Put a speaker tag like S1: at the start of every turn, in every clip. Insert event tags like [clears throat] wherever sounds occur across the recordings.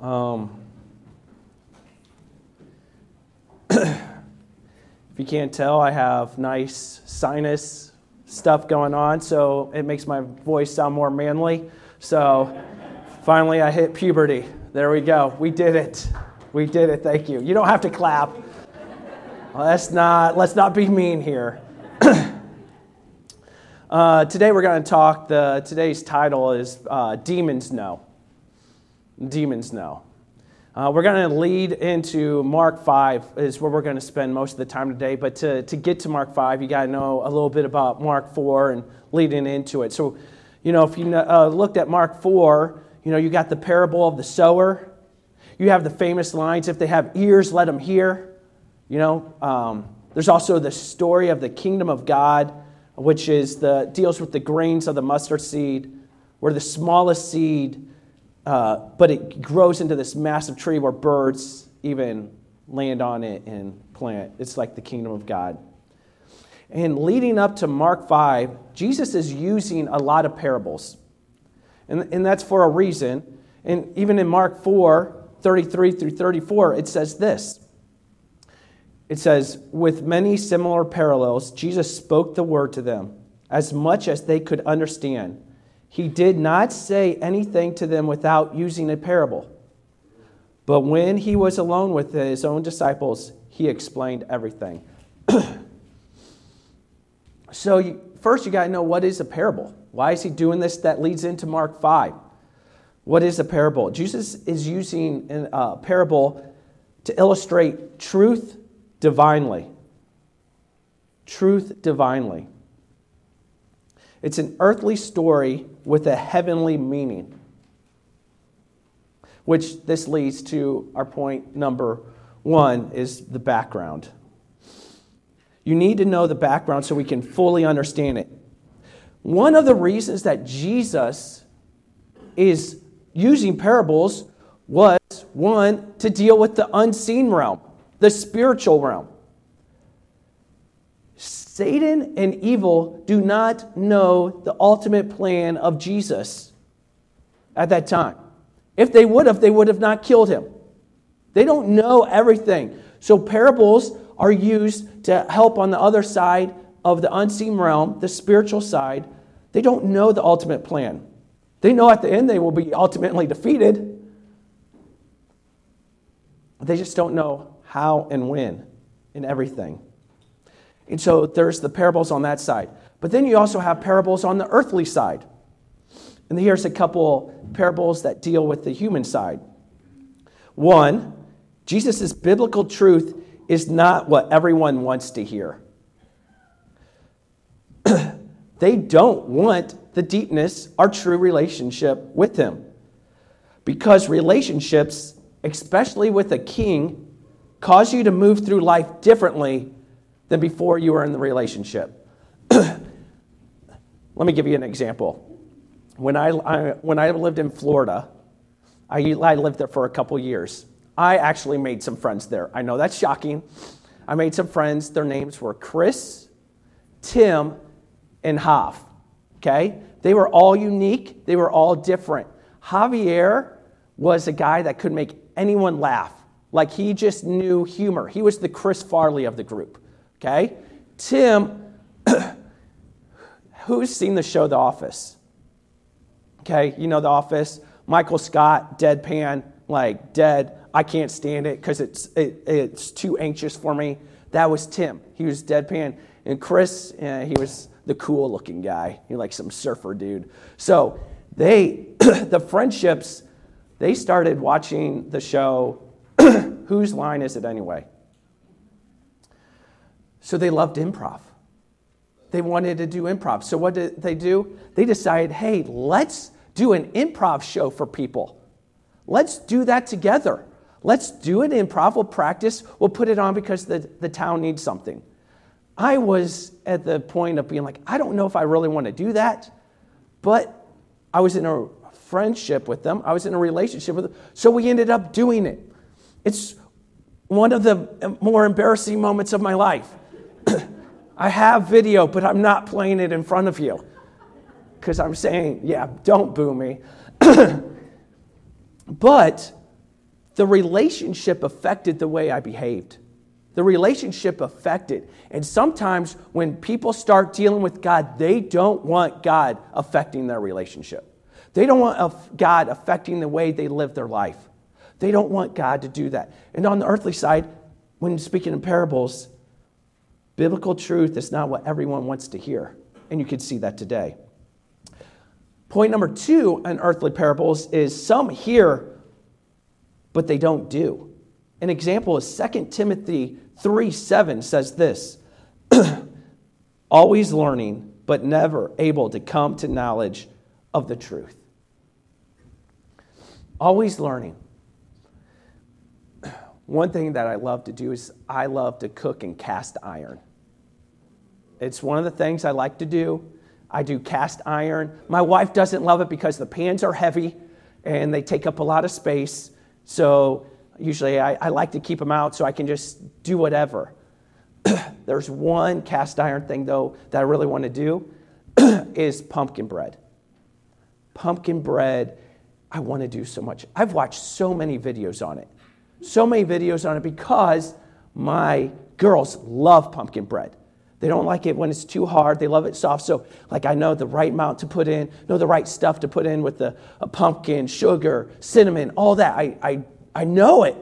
S1: Um, [clears throat] if you can't tell, I have nice sinus stuff going on, so it makes my voice sound more manly. So finally, I hit puberty. There we go. We did it. We did it. Thank you. You don't have to clap. Let's not, let's not be mean here. [clears throat] uh, today we're going to talk, the, today's title is uh, Demons Know. Demons Know. Uh, we're going to lead into Mark 5, is where we're going to spend most of the time today. But to, to get to Mark 5, you got to know a little bit about Mark 4 and leading into it. So, you know, if you uh, looked at Mark 4, you know, you got the parable of the sower. You have the famous lines if they have ears, let them hear. You know, um, there's also the story of the kingdom of God, which is the deals with the grains of the mustard seed, where the smallest seed, uh, but it grows into this massive tree where birds even land on it and plant. It's like the kingdom of God. And leading up to Mark 5, Jesus is using a lot of parables. And, and that's for a reason. And even in Mark 4, 33 through 34, it says this it says, with many similar parables, Jesus spoke the word to them as much as they could understand. He did not say anything to them without using a parable. But when he was alone with his own disciples, he explained everything. [clears throat] so, you, first, you got to know what is a parable. Why is he doing this? That leads into Mark 5. What is a parable? Jesus is using a parable to illustrate truth divinely. Truth divinely. It's an earthly story with a heavenly meaning. Which this leads to our point number one is the background. You need to know the background so we can fully understand it. One of the reasons that Jesus is using parables was one, to deal with the unseen realm the spiritual realm. Satan and evil do not know the ultimate plan of Jesus at that time. If they would have, they would have not killed him. They don't know everything. So parables are used to help on the other side of the unseen realm, the spiritual side. They don't know the ultimate plan. They know at the end they will be ultimately defeated. They just don't know how and when and everything. And so there's the parables on that side. But then you also have parables on the earthly side. And here's a couple parables that deal with the human side. One, Jesus' biblical truth is not what everyone wants to hear. [clears throat] they don't want the deepness, our true relationship with Him. Because relationships, especially with a king, cause you to move through life differently than before you were in the relationship. [clears throat] Let me give you an example. When I, I, when I lived in Florida, I, I lived there for a couple years. I actually made some friends there. I know that's shocking. I made some friends. Their names were Chris, Tim, and Hav. Okay? They were all unique, they were all different. Javier was a guy that could make anyone laugh. Like he just knew humor. He was the Chris Farley of the group. Okay? Tim, [coughs] who's seen the show The Office? Okay, you know The Office. Michael Scott, deadpan, like dead. I can't stand it because it's, it, it's too anxious for me. That was Tim. He was deadpan. And Chris, uh, he was the cool looking guy. He like some surfer dude. So they, [coughs] the friendships, they started watching the show [coughs] Whose line is it anyway? So they loved improv. They wanted to do improv. So what did they do? They decided, hey, let's do an improv show for people. Let's do that together. Let's do an improv. We'll practice. We'll put it on because the, the town needs something. I was at the point of being like, I don't know if I really want to do that, but I was in a friendship with them. I was in a relationship with them. So we ended up doing it. It's one of the more embarrassing moments of my life. I have video, but I'm not playing it in front of you because I'm saying, yeah, don't boo me. [clears throat] but the relationship affected the way I behaved. The relationship affected. And sometimes when people start dealing with God, they don't want God affecting their relationship. They don't want uh, God affecting the way they live their life. They don't want God to do that. And on the earthly side, when speaking in parables, biblical truth is not what everyone wants to hear. And you can see that today. Point number two in earthly parables is some hear, but they don't do. An example is 2 Timothy 3 7 says this [clears throat] always learning, but never able to come to knowledge of the truth. Always learning. One thing that I love to do is I love to cook and cast iron. It's one of the things I like to do. I do cast iron. My wife doesn't love it because the pans are heavy and they take up a lot of space. So usually I, I like to keep them out so I can just do whatever. [clears throat] There's one cast iron thing though that I really want to do [clears throat] is pumpkin bread. Pumpkin bread, I want to do so much. I've watched so many videos on it. So many videos on it because my girls love pumpkin bread. They don't like it when it's too hard. They love it soft. So, like, I know the right amount to put in, know the right stuff to put in with the pumpkin, sugar, cinnamon, all that. I, I, I know it.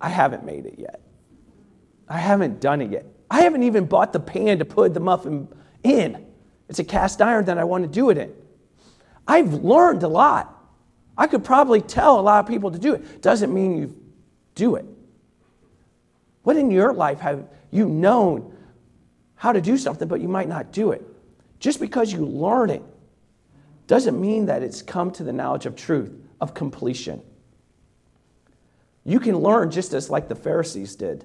S1: I haven't made it yet. I haven't done it yet. I haven't even bought the pan to put the muffin in. It's a cast iron that I want to do it in. I've learned a lot. I could probably tell a lot of people to do it. Doesn't mean you do it. What in your life have you known how to do something, but you might not do it. Just because you learn it doesn't mean that it's come to the knowledge of truth, of completion. You can learn just as like the Pharisees did,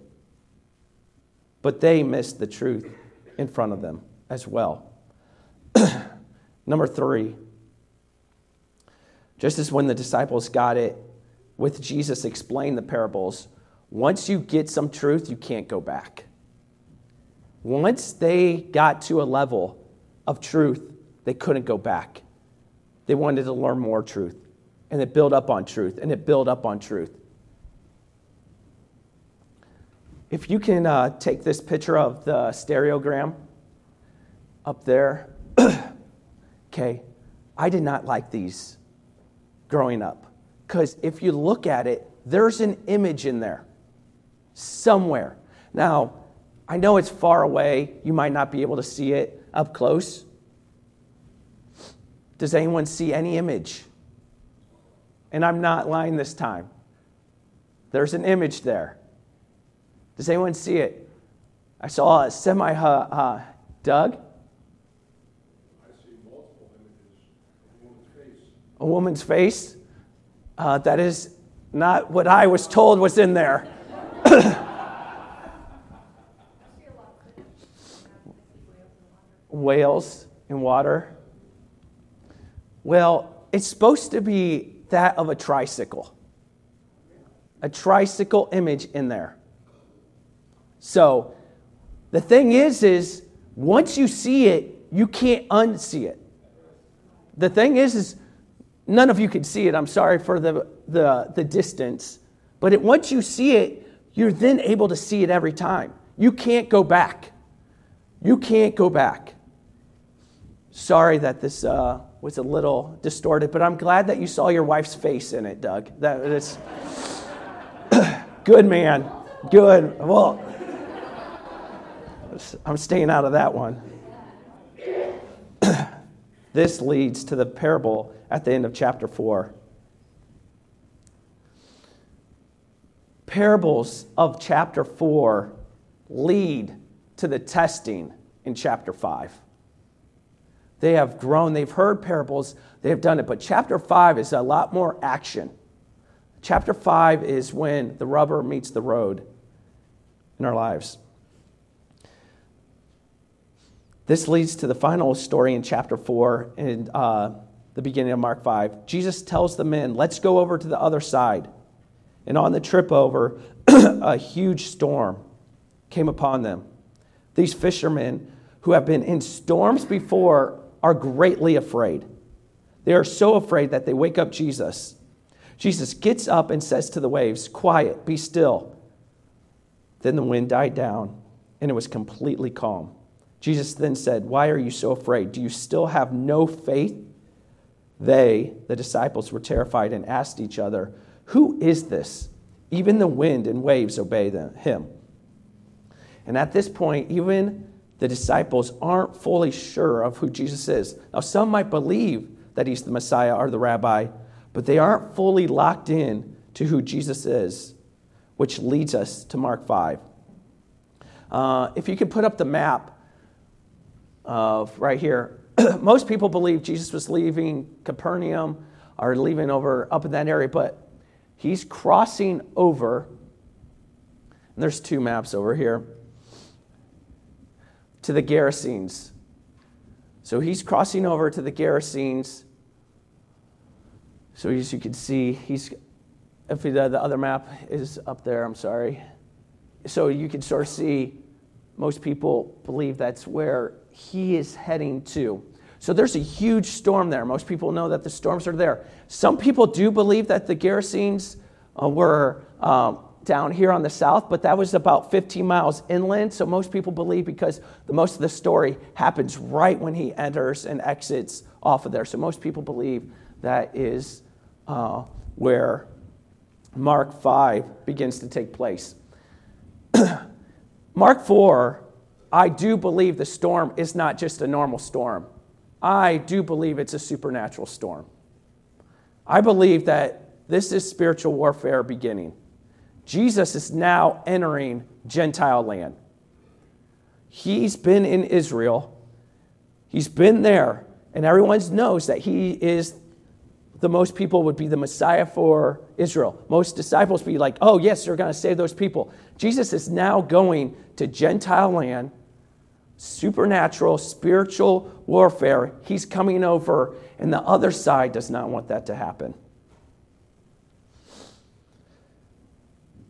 S1: but they missed the truth in front of them as well. [clears throat] Number three, just as when the disciples got it with Jesus explained the parables, once you get some truth, you can't go back. Once they got to a level of truth, they couldn't go back. They wanted to learn more truth. And it built up on truth, and it built up on truth. If you can uh, take this picture of the stereogram up there. [clears throat] okay, I did not like these growing up. Because if you look at it, there's an image in there somewhere. Now, I know it's far away. You might not be able to see it up close. Does anyone see any image? And I'm not lying this time. There's an image there. Does anyone see it? I saw a semi uh, uh, Doug?
S2: I see multiple images. A woman's face.
S1: A woman's face? Uh, that is not what I was told was in there. [coughs] whales in water? Well, it's supposed to be that of a tricycle. A tricycle image in there. So the thing is, is once you see it, you can't unsee it. The thing is, is none of you can see it. I'm sorry for the, the, the distance. But it, once you see it, you're then able to see it every time. You can't go back. You can't go back. Sorry that this uh, was a little distorted, but I'm glad that you saw your wife's face in it, Doug. That is [coughs] good, man. Good. Well, I'm staying out of that one. [coughs] this leads to the parable at the end of chapter 4. Parables of chapter 4 lead to the testing in chapter 5. They have grown, they've heard parables, they have done it. But chapter 5 is a lot more action. Chapter 5 is when the rubber meets the road in our lives. This leads to the final story in chapter 4 in uh, the beginning of Mark 5. Jesus tells the men, Let's go over to the other side. And on the trip over, [clears throat] a huge storm came upon them. These fishermen, who have been in storms before, are greatly afraid. They are so afraid that they wake up Jesus. Jesus gets up and says to the waves, Quiet, be still. Then the wind died down, and it was completely calm. Jesus then said, Why are you so afraid? Do you still have no faith? They, the disciples, were terrified and asked each other, Who is this? Even the wind and waves obey them, him. And at this point, even the disciples aren't fully sure of who Jesus is. Now, some might believe that he's the Messiah or the rabbi, but they aren't fully locked in to who Jesus is, which leads us to Mark 5. Uh, if you could put up the map of right here, [clears throat] most people believe Jesus was leaving Capernaum or leaving over up in that area, but he's crossing over. And there's two maps over here to the Gerasenes. So he's crossing over to the Gerasenes so as you can see, he's, if the, the other map is up there, I'm sorry. So you can sort of see most people believe that's where he is heading to. So there's a huge storm there. Most people know that the storms are there. Some people do believe that the Gerasenes uh, were um, down here on the south, but that was about 15 miles inland. So most people believe because the, most of the story happens right when he enters and exits off of there. So most people believe that is uh, where Mark 5 begins to take place. [clears throat] Mark 4, I do believe the storm is not just a normal storm. I do believe it's a supernatural storm. I believe that this is spiritual warfare beginning. Jesus is now entering Gentile land. He's been in Israel, he's been there, and everyone knows that he is the most people would be the Messiah for Israel. Most disciples be like, oh, yes, you're going to save those people. Jesus is now going to Gentile land, supernatural, spiritual warfare. He's coming over, and the other side does not want that to happen.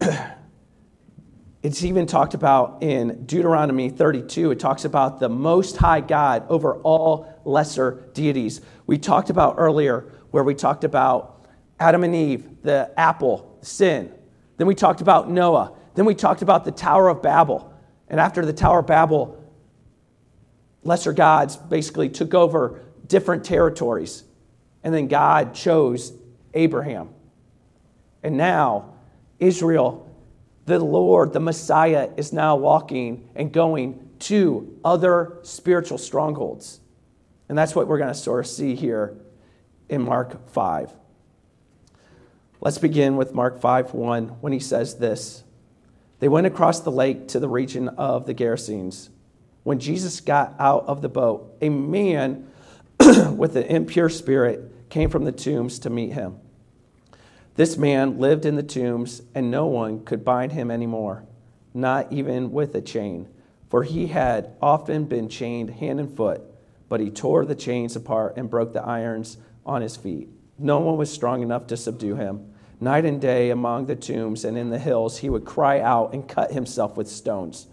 S1: [clears throat] it's even talked about in Deuteronomy 32. It talks about the Most High God over all lesser deities. We talked about earlier where we talked about Adam and Eve, the apple, sin. Then we talked about Noah. Then we talked about the Tower of Babel. And after the Tower of Babel, lesser gods basically took over different territories. And then God chose Abraham. And now, Israel, the Lord, the Messiah, is now walking and going to other spiritual strongholds. And that's what we're going to sort of see here in Mark 5. Let's begin with Mark 5 1 when he says this. They went across the lake to the region of the Gerasenes. When Jesus got out of the boat, a man [clears throat] with an impure spirit came from the tombs to meet him. This man lived in the tombs, and no one could bind him anymore, not even with a chain, for he had often been chained hand and foot, but he tore the chains apart and broke the irons on his feet. No one was strong enough to subdue him. Night and day among the tombs and in the hills, he would cry out and cut himself with stones.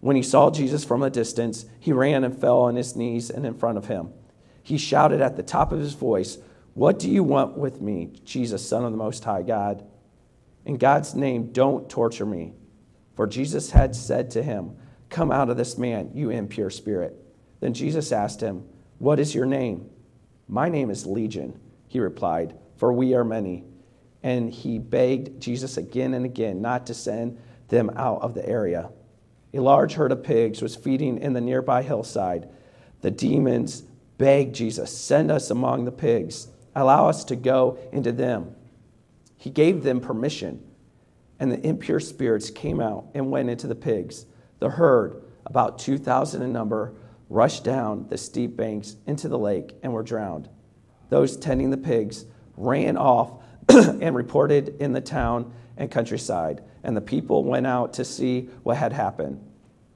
S1: When he saw Jesus from a distance, he ran and fell on his knees and in front of him. He shouted at the top of his voice, What do you want with me, Jesus, Son of the Most High God? In God's name, don't torture me. For Jesus had said to him, Come out of this man, you impure spirit. Then Jesus asked him, What is your name? My name is Legion, he replied, for we are many. And he begged Jesus again and again not to send them out of the area. A large herd of pigs was feeding in the nearby hillside. The demons begged Jesus, Send us among the pigs, allow us to go into them. He gave them permission, and the impure spirits came out and went into the pigs. The herd, about 2,000 in number, rushed down the steep banks into the lake and were drowned. Those tending the pigs ran off [clears throat] and reported in the town and countryside, and the people went out to see what had happened.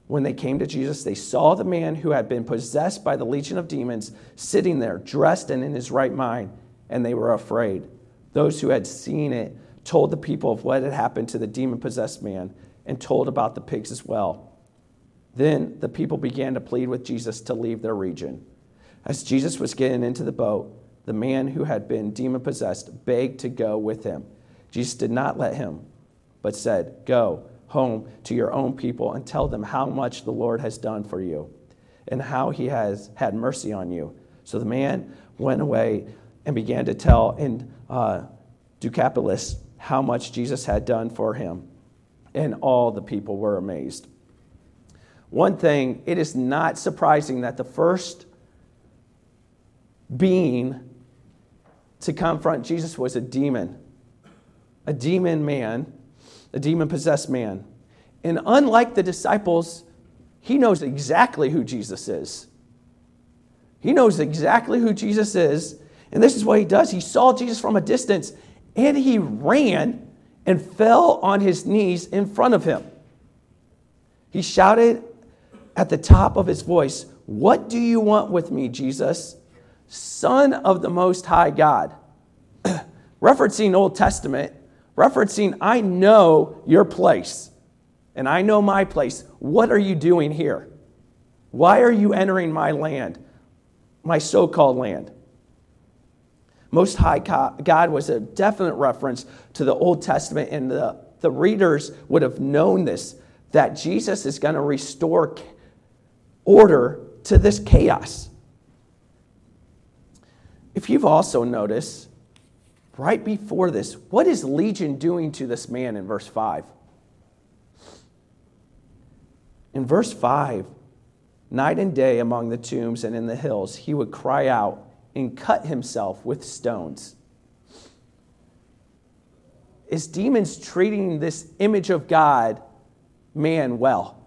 S1: When they came to Jesus, they saw the man who had been possessed by the legion of demons sitting there, dressed and in his right mind, and they were afraid. Those who had seen it told the people of what had happened to the demon possessed man and told about the pigs as well. Then the people began to plead with Jesus to leave their region. As Jesus was getting into the boat, the man who had been demon possessed begged to go with him. Jesus did not let him, but said, Go home to your own people and tell them how much the Lord has done for you and how he has had mercy on you. So the man went away and began to tell in uh, Decapolis how much Jesus had done for him. And all the people were amazed. One thing, it is not surprising that the first being to confront Jesus was a demon, a demon man, a demon possessed man. And unlike the disciples, he knows exactly who Jesus is. He knows exactly who Jesus is. And this is what he does. He saw Jesus from a distance and he ran and fell on his knees in front of him. He shouted at the top of his voice, What do you want with me, Jesus, Son of the Most High God? [clears throat] referencing Old Testament, referencing, I know your place and I know my place. What are you doing here? Why are you entering my land, my so called land? Most High God was a definite reference to the Old Testament, and the, the readers would have known this that Jesus is going to restore order to this chaos. If you've also noticed, right before this, what is Legion doing to this man in verse 5? In verse 5, night and day among the tombs and in the hills, he would cry out and cut himself with stones. Is demons treating this image of God man well?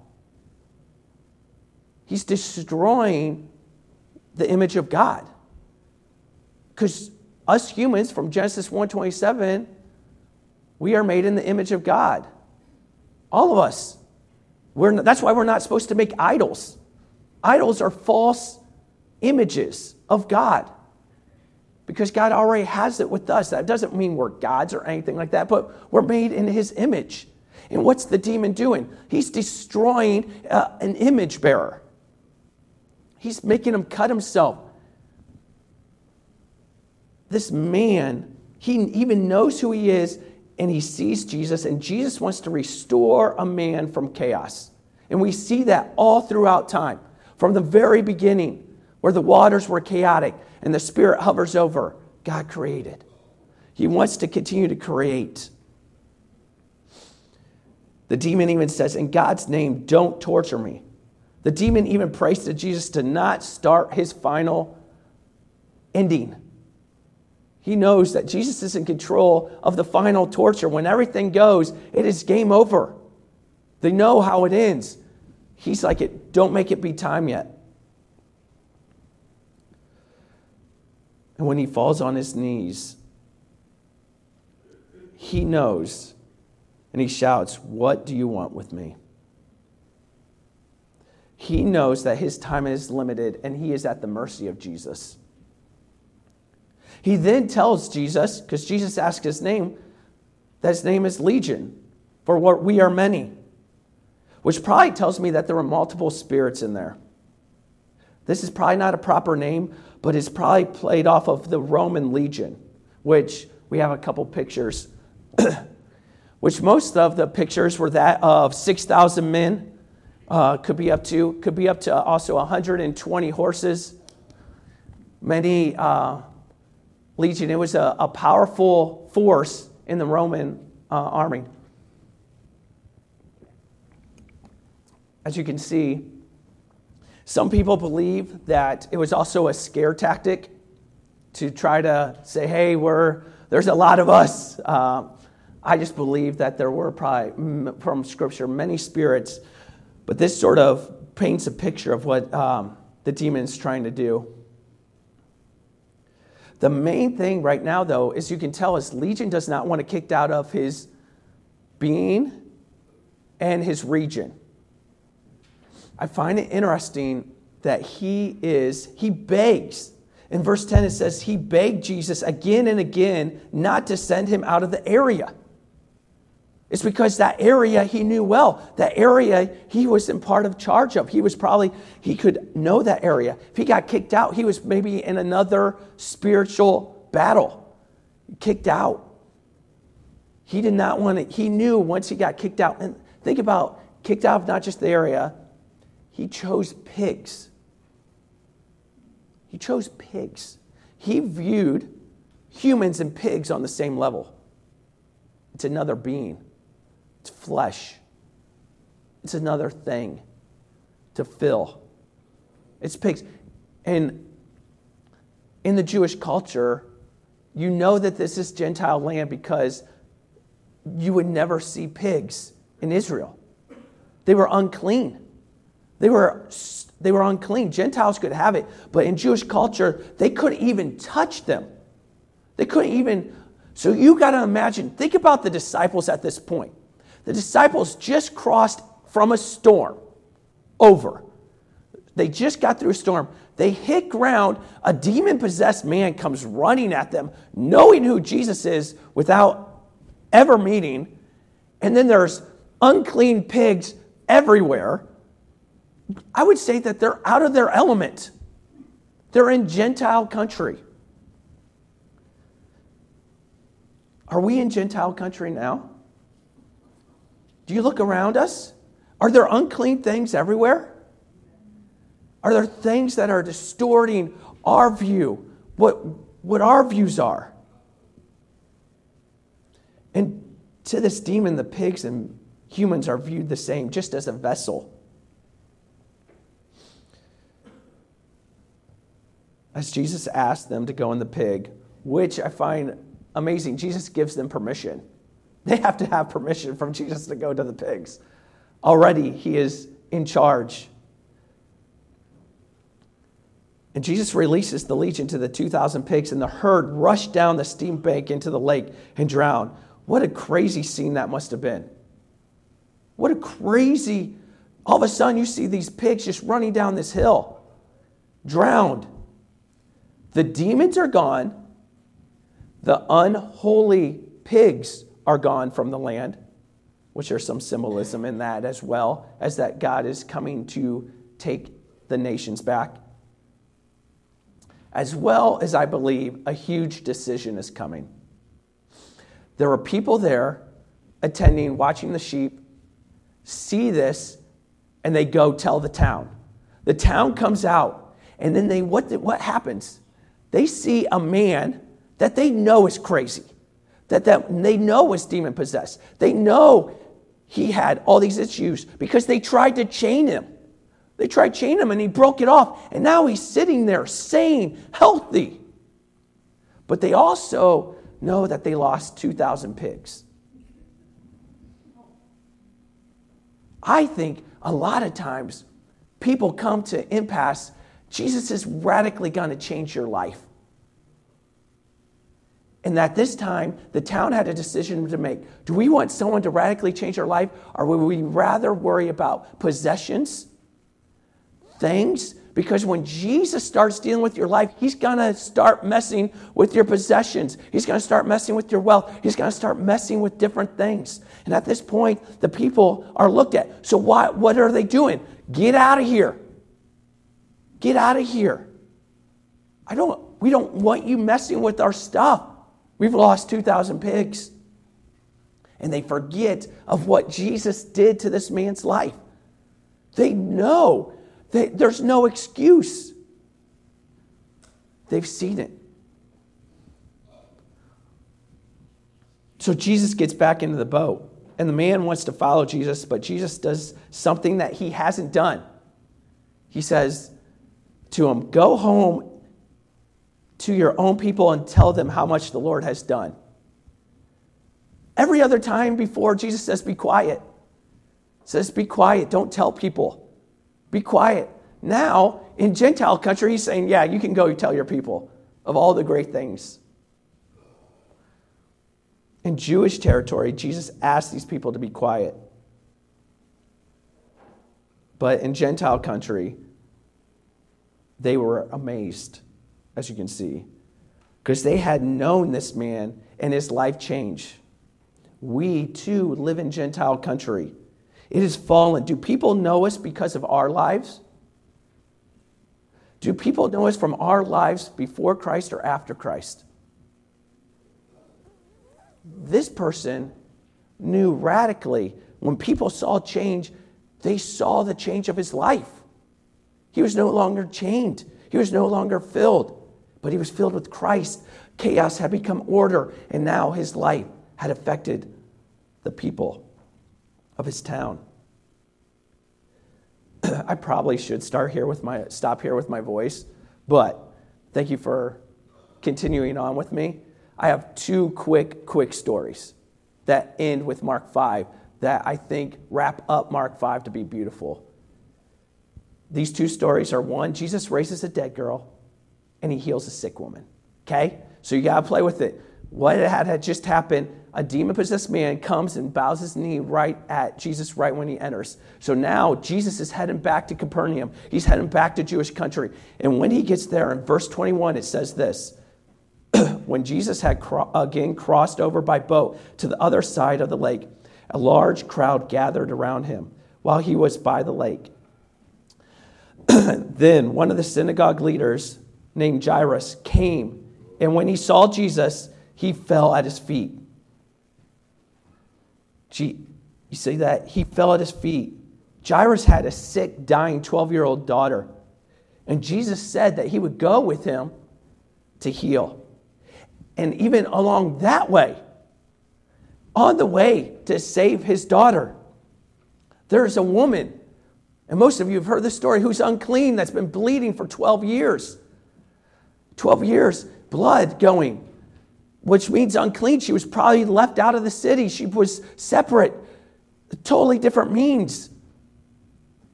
S1: He's destroying the image of God. Because us humans from Genesis 1:27, we are made in the image of God. All of us. We're, that's why we're not supposed to make idols. Idols are false images of God because God already has it with us. That doesn't mean we're gods or anything like that, but we're made in His image. And what's the demon doing? He's destroying uh, an image bearer, he's making him cut himself. This man, he even knows who he is and he sees Jesus, and Jesus wants to restore a man from chaos. And we see that all throughout time. From the very beginning, where the waters were chaotic and the Spirit hovers over, God created. He wants to continue to create. The demon even says, In God's name, don't torture me. The demon even prays to Jesus to not start his final ending. He knows that Jesus is in control of the final torture. When everything goes, it is game over. They know how it ends. He's like, it, don't make it be time yet. And when he falls on his knees, he knows and he shouts, What do you want with me? He knows that his time is limited and he is at the mercy of Jesus. He then tells Jesus, because Jesus asked his name, that his name is Legion, for what we are many, which probably tells me that there were multiple spirits in there. This is probably not a proper name, but it's probably played off of the Roman Legion, which we have a couple pictures, [clears throat] which most of the pictures were that of 6,000 men, uh, could be up to, could be up to also 120 horses, many. Uh, legion. It was a, a powerful force in the Roman uh, army. As you can see, some people believe that it was also a scare tactic to try to say, hey, we're, there's a lot of us. Uh, I just believe that there were probably, from Scripture, many spirits, but this sort of paints a picture of what um, the demon's trying to do. The main thing right now, though, is you can tell us Legion does not want to kicked out of his being and his region. I find it interesting that he is, he begs. In verse 10, it says, he begged Jesus again and again not to send him out of the area. It's because that area he knew well. That area he was in part of charge of. He was probably, he could know that area. If he got kicked out, he was maybe in another spiritual battle, kicked out. He did not want to, he knew once he got kicked out. And think about kicked out of not just the area, he chose pigs. He chose pigs. He viewed humans and pigs on the same level. It's another being. It's flesh. It's another thing to fill. It's pigs. And in the Jewish culture, you know that this is Gentile land because you would never see pigs in Israel. They were unclean. They were, they were unclean. Gentiles could have it, but in Jewish culture, they couldn't even touch them. They couldn't even. So you got to imagine, think about the disciples at this point. The disciples just crossed from a storm over. They just got through a storm. They hit ground. A demon possessed man comes running at them, knowing who Jesus is without ever meeting. And then there's unclean pigs everywhere. I would say that they're out of their element. They're in Gentile country. Are we in Gentile country now? Do you look around us? Are there unclean things everywhere? Are there things that are distorting our view, what, what our views are? And to this demon, the pigs and humans are viewed the same, just as a vessel. As Jesus asked them to go in the pig, which I find amazing, Jesus gives them permission. [laughs] They have to have permission from Jesus to go to the pigs. Already, he is in charge. And Jesus releases the legion to the 2,000 pigs, and the herd rushed down the steep bank into the lake and drowned. What a crazy scene that must have been. What a crazy, all of a sudden, you see these pigs just running down this hill, drowned. The demons are gone, the unholy pigs are gone from the land, which there's some symbolism in that as well, as that God is coming to take the nations back. As well as I believe a huge decision is coming. There are people there attending, watching the sheep, see this, and they go tell the town. The town comes out, and then they what, what happens? They see a man that they know is crazy that, that they know was demon possessed. They know he had all these issues because they tried to chain him. They tried to chain him and he broke it off. And now he's sitting there sane, healthy. But they also know that they lost 2,000 pigs. I think a lot of times people come to impasse. Jesus is radically going to change your life. And at this time, the town had a decision to make. Do we want someone to radically change our life, or would we rather worry about possessions, things? Because when Jesus starts dealing with your life, he's going to start messing with your possessions. He's going to start messing with your wealth. He's going to start messing with different things. And at this point, the people are looked at. So, why, what are they doing? Get out of here. Get out of here. I don't, we don't want you messing with our stuff. We've lost 2,000 pigs. And they forget of what Jesus did to this man's life. They know that there's no excuse. They've seen it. So Jesus gets back into the boat, and the man wants to follow Jesus, but Jesus does something that he hasn't done. He says to him, Go home to your own people and tell them how much the Lord has done. Every other time before, Jesus says, Be quiet. Says, Be quiet. Don't tell people. Be quiet. Now, in Gentile country, he's saying, Yeah, you can go tell your people of all the great things. In Jewish territory, Jesus asked these people to be quiet. But in Gentile country, they were amazed as you can see, because they had known this man and his life change. We too live in Gentile country. It is fallen. Do people know us because of our lives? Do people know us from our lives before Christ or after Christ? This person knew radically when people saw change, they saw the change of his life. He was no longer chained, he was no longer filled, but he was filled with Christ. Chaos had become order, and now his life had affected the people of his town. [clears throat] I probably should start here with my stop here with my voice, but thank you for continuing on with me. I have two quick quick stories that end with Mark 5 that I think wrap up Mark 5 to be beautiful. These two stories are one, Jesus raises a dead girl and he heals a sick woman. Okay? So you got to play with it. What had, just happened, a demon possessed man comes and bows his knee right at Jesus right when he enters. So now Jesus is heading back to Capernaum. He's heading back to Jewish country. And when he gets there, in verse 21, it says this [clears throat] When Jesus had cro- again crossed over by boat to the other side of the lake, a large crowd gathered around him while he was by the lake. [clears throat] then one of the synagogue leaders named Jairus came and when he saw Jesus, he fell at his feet. Gee, you see that? He fell at his feet. Jairus had a sick, dying 12 year old daughter. And Jesus said that he would go with him to heal. And even along that way, on the way to save his daughter, there's a woman, and most of you have heard this story, who's unclean, that's been bleeding for 12 years. 12 years blood going, which means unclean. She was probably left out of the city. She was separate, totally different means.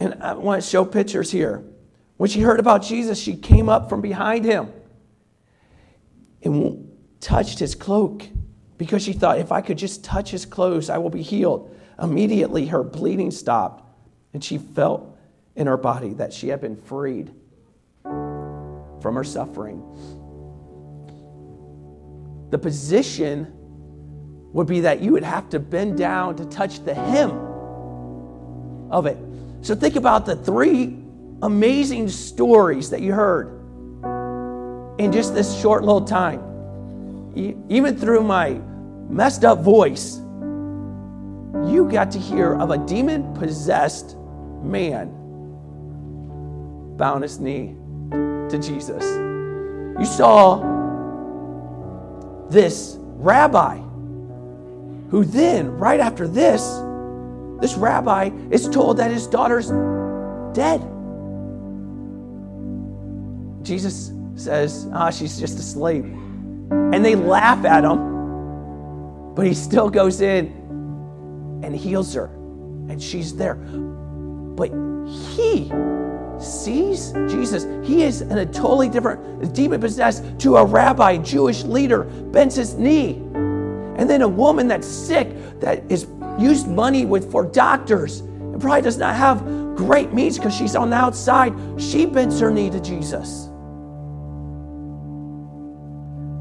S1: And I want to show pictures here. When she heard about Jesus, she came up from behind him and touched his cloak because she thought, if I could just touch his clothes, I will be healed. Immediately, her bleeding stopped, and she felt in her body that she had been freed from her suffering the position would be that you would have to bend down to touch the hem of it. So think about the three amazing stories that you heard in just this short little time. Even through my messed up voice, you got to hear of a demon possessed man bound his knee to Jesus. You saw this rabbi, who then, right after this, this rabbi is told that his daughter's dead. Jesus says, ah, she's just asleep. And they laugh at him, but he still goes in and heals her, and she's there. But he sees Jesus. He is in a totally different, demon possessed to a rabbi, Jewish leader, bends his knee. And then a woman that's sick, that is used money with for doctors, and probably does not have great means because she's on the outside, she bends her knee to Jesus.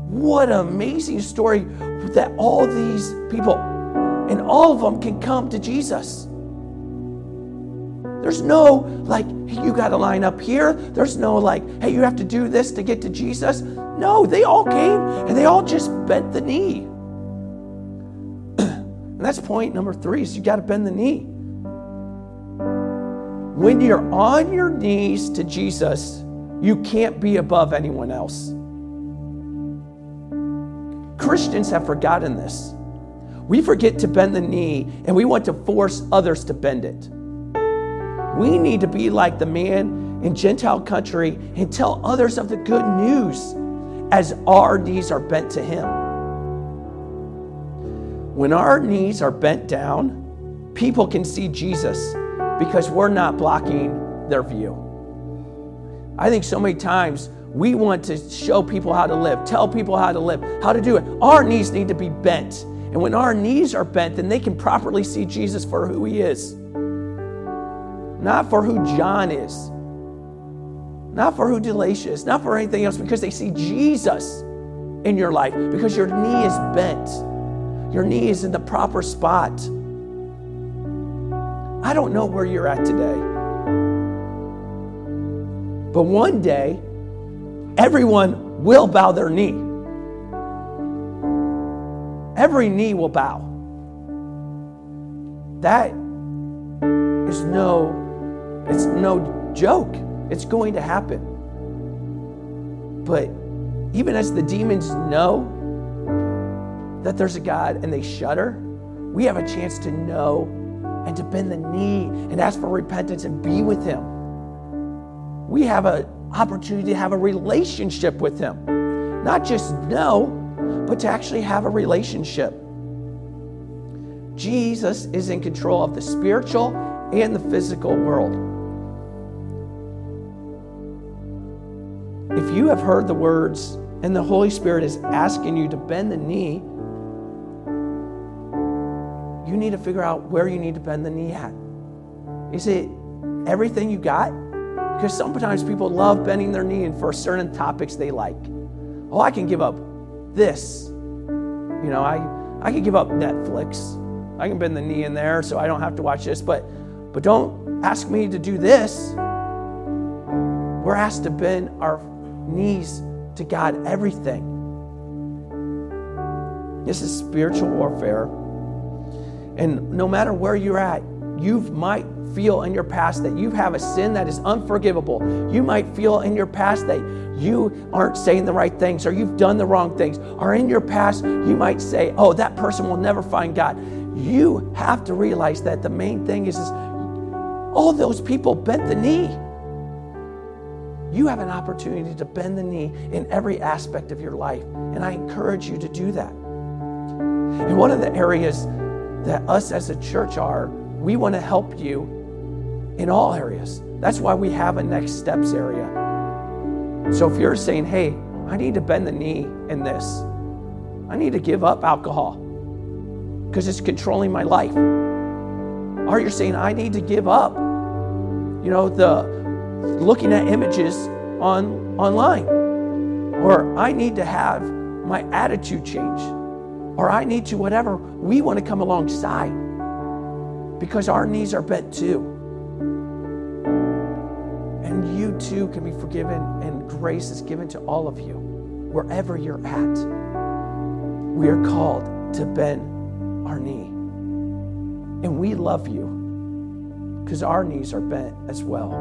S1: What an amazing story that all these people and all of them can come to Jesus. There's no like, hey, you got to line up here. There's no like, hey, you have to do this to get to Jesus. No, they all came and they all just bent the knee. [clears throat] and that's point number three is you got to bend the knee. When you're on your knees to Jesus, you can't be above anyone else. Christians have forgotten this. We forget to bend the knee and we want to force others to bend it. We need to be like the man in Gentile country and tell others of the good news as our knees are bent to Him. When our knees are bent down, people can see Jesus because we're not blocking their view. I think so many times we want to show people how to live, tell people how to live, how to do it. Our knees need to be bent. And when our knees are bent, then they can properly see Jesus for who He is not for who John is, not for who Delacia is, not for anything else, because they see Jesus in your life, because your knee is bent. your knee is in the proper spot. I don't know where you're at today. But one day, everyone will bow their knee. Every knee will bow. That is no, it's no joke. It's going to happen. But even as the demons know that there's a God and they shudder, we have a chance to know and to bend the knee and ask for repentance and be with Him. We have an opportunity to have a relationship with Him. Not just know, but to actually have a relationship. Jesus is in control of the spiritual and the physical world. If you have heard the words and the Holy Spirit is asking you to bend the knee, you need to figure out where you need to bend the knee at. Is it everything you got? Because sometimes people love bending their knee for certain topics they like. Oh, I can give up this. You know, I, I can give up Netflix. I can bend the knee in there so I don't have to watch this, but but don't ask me to do this. We're asked to bend our knees to God everything. This is spiritual warfare. And no matter where you're at, you might feel in your past that you have a sin that is unforgivable. You might feel in your past that you aren't saying the right things or you've done the wrong things. Or in your past, you might say, oh, that person will never find God. You have to realize that the main thing is, is all those people bent the knee. You have an opportunity to bend the knee in every aspect of your life. And I encourage you to do that. And one of the areas that us as a church are, we want to help you in all areas. That's why we have a next steps area. So if you're saying, hey, I need to bend the knee in this, I need to give up alcohol because it's controlling my life. Or you're saying, I need to give up, you know, the looking at images on online. Or I need to have my attitude change. Or I need to whatever. We want to come alongside because our knees are bent too. And you too can be forgiven, and grace is given to all of you, wherever you're at. We are called to bend our knee. And we love you because our knees are bent as well.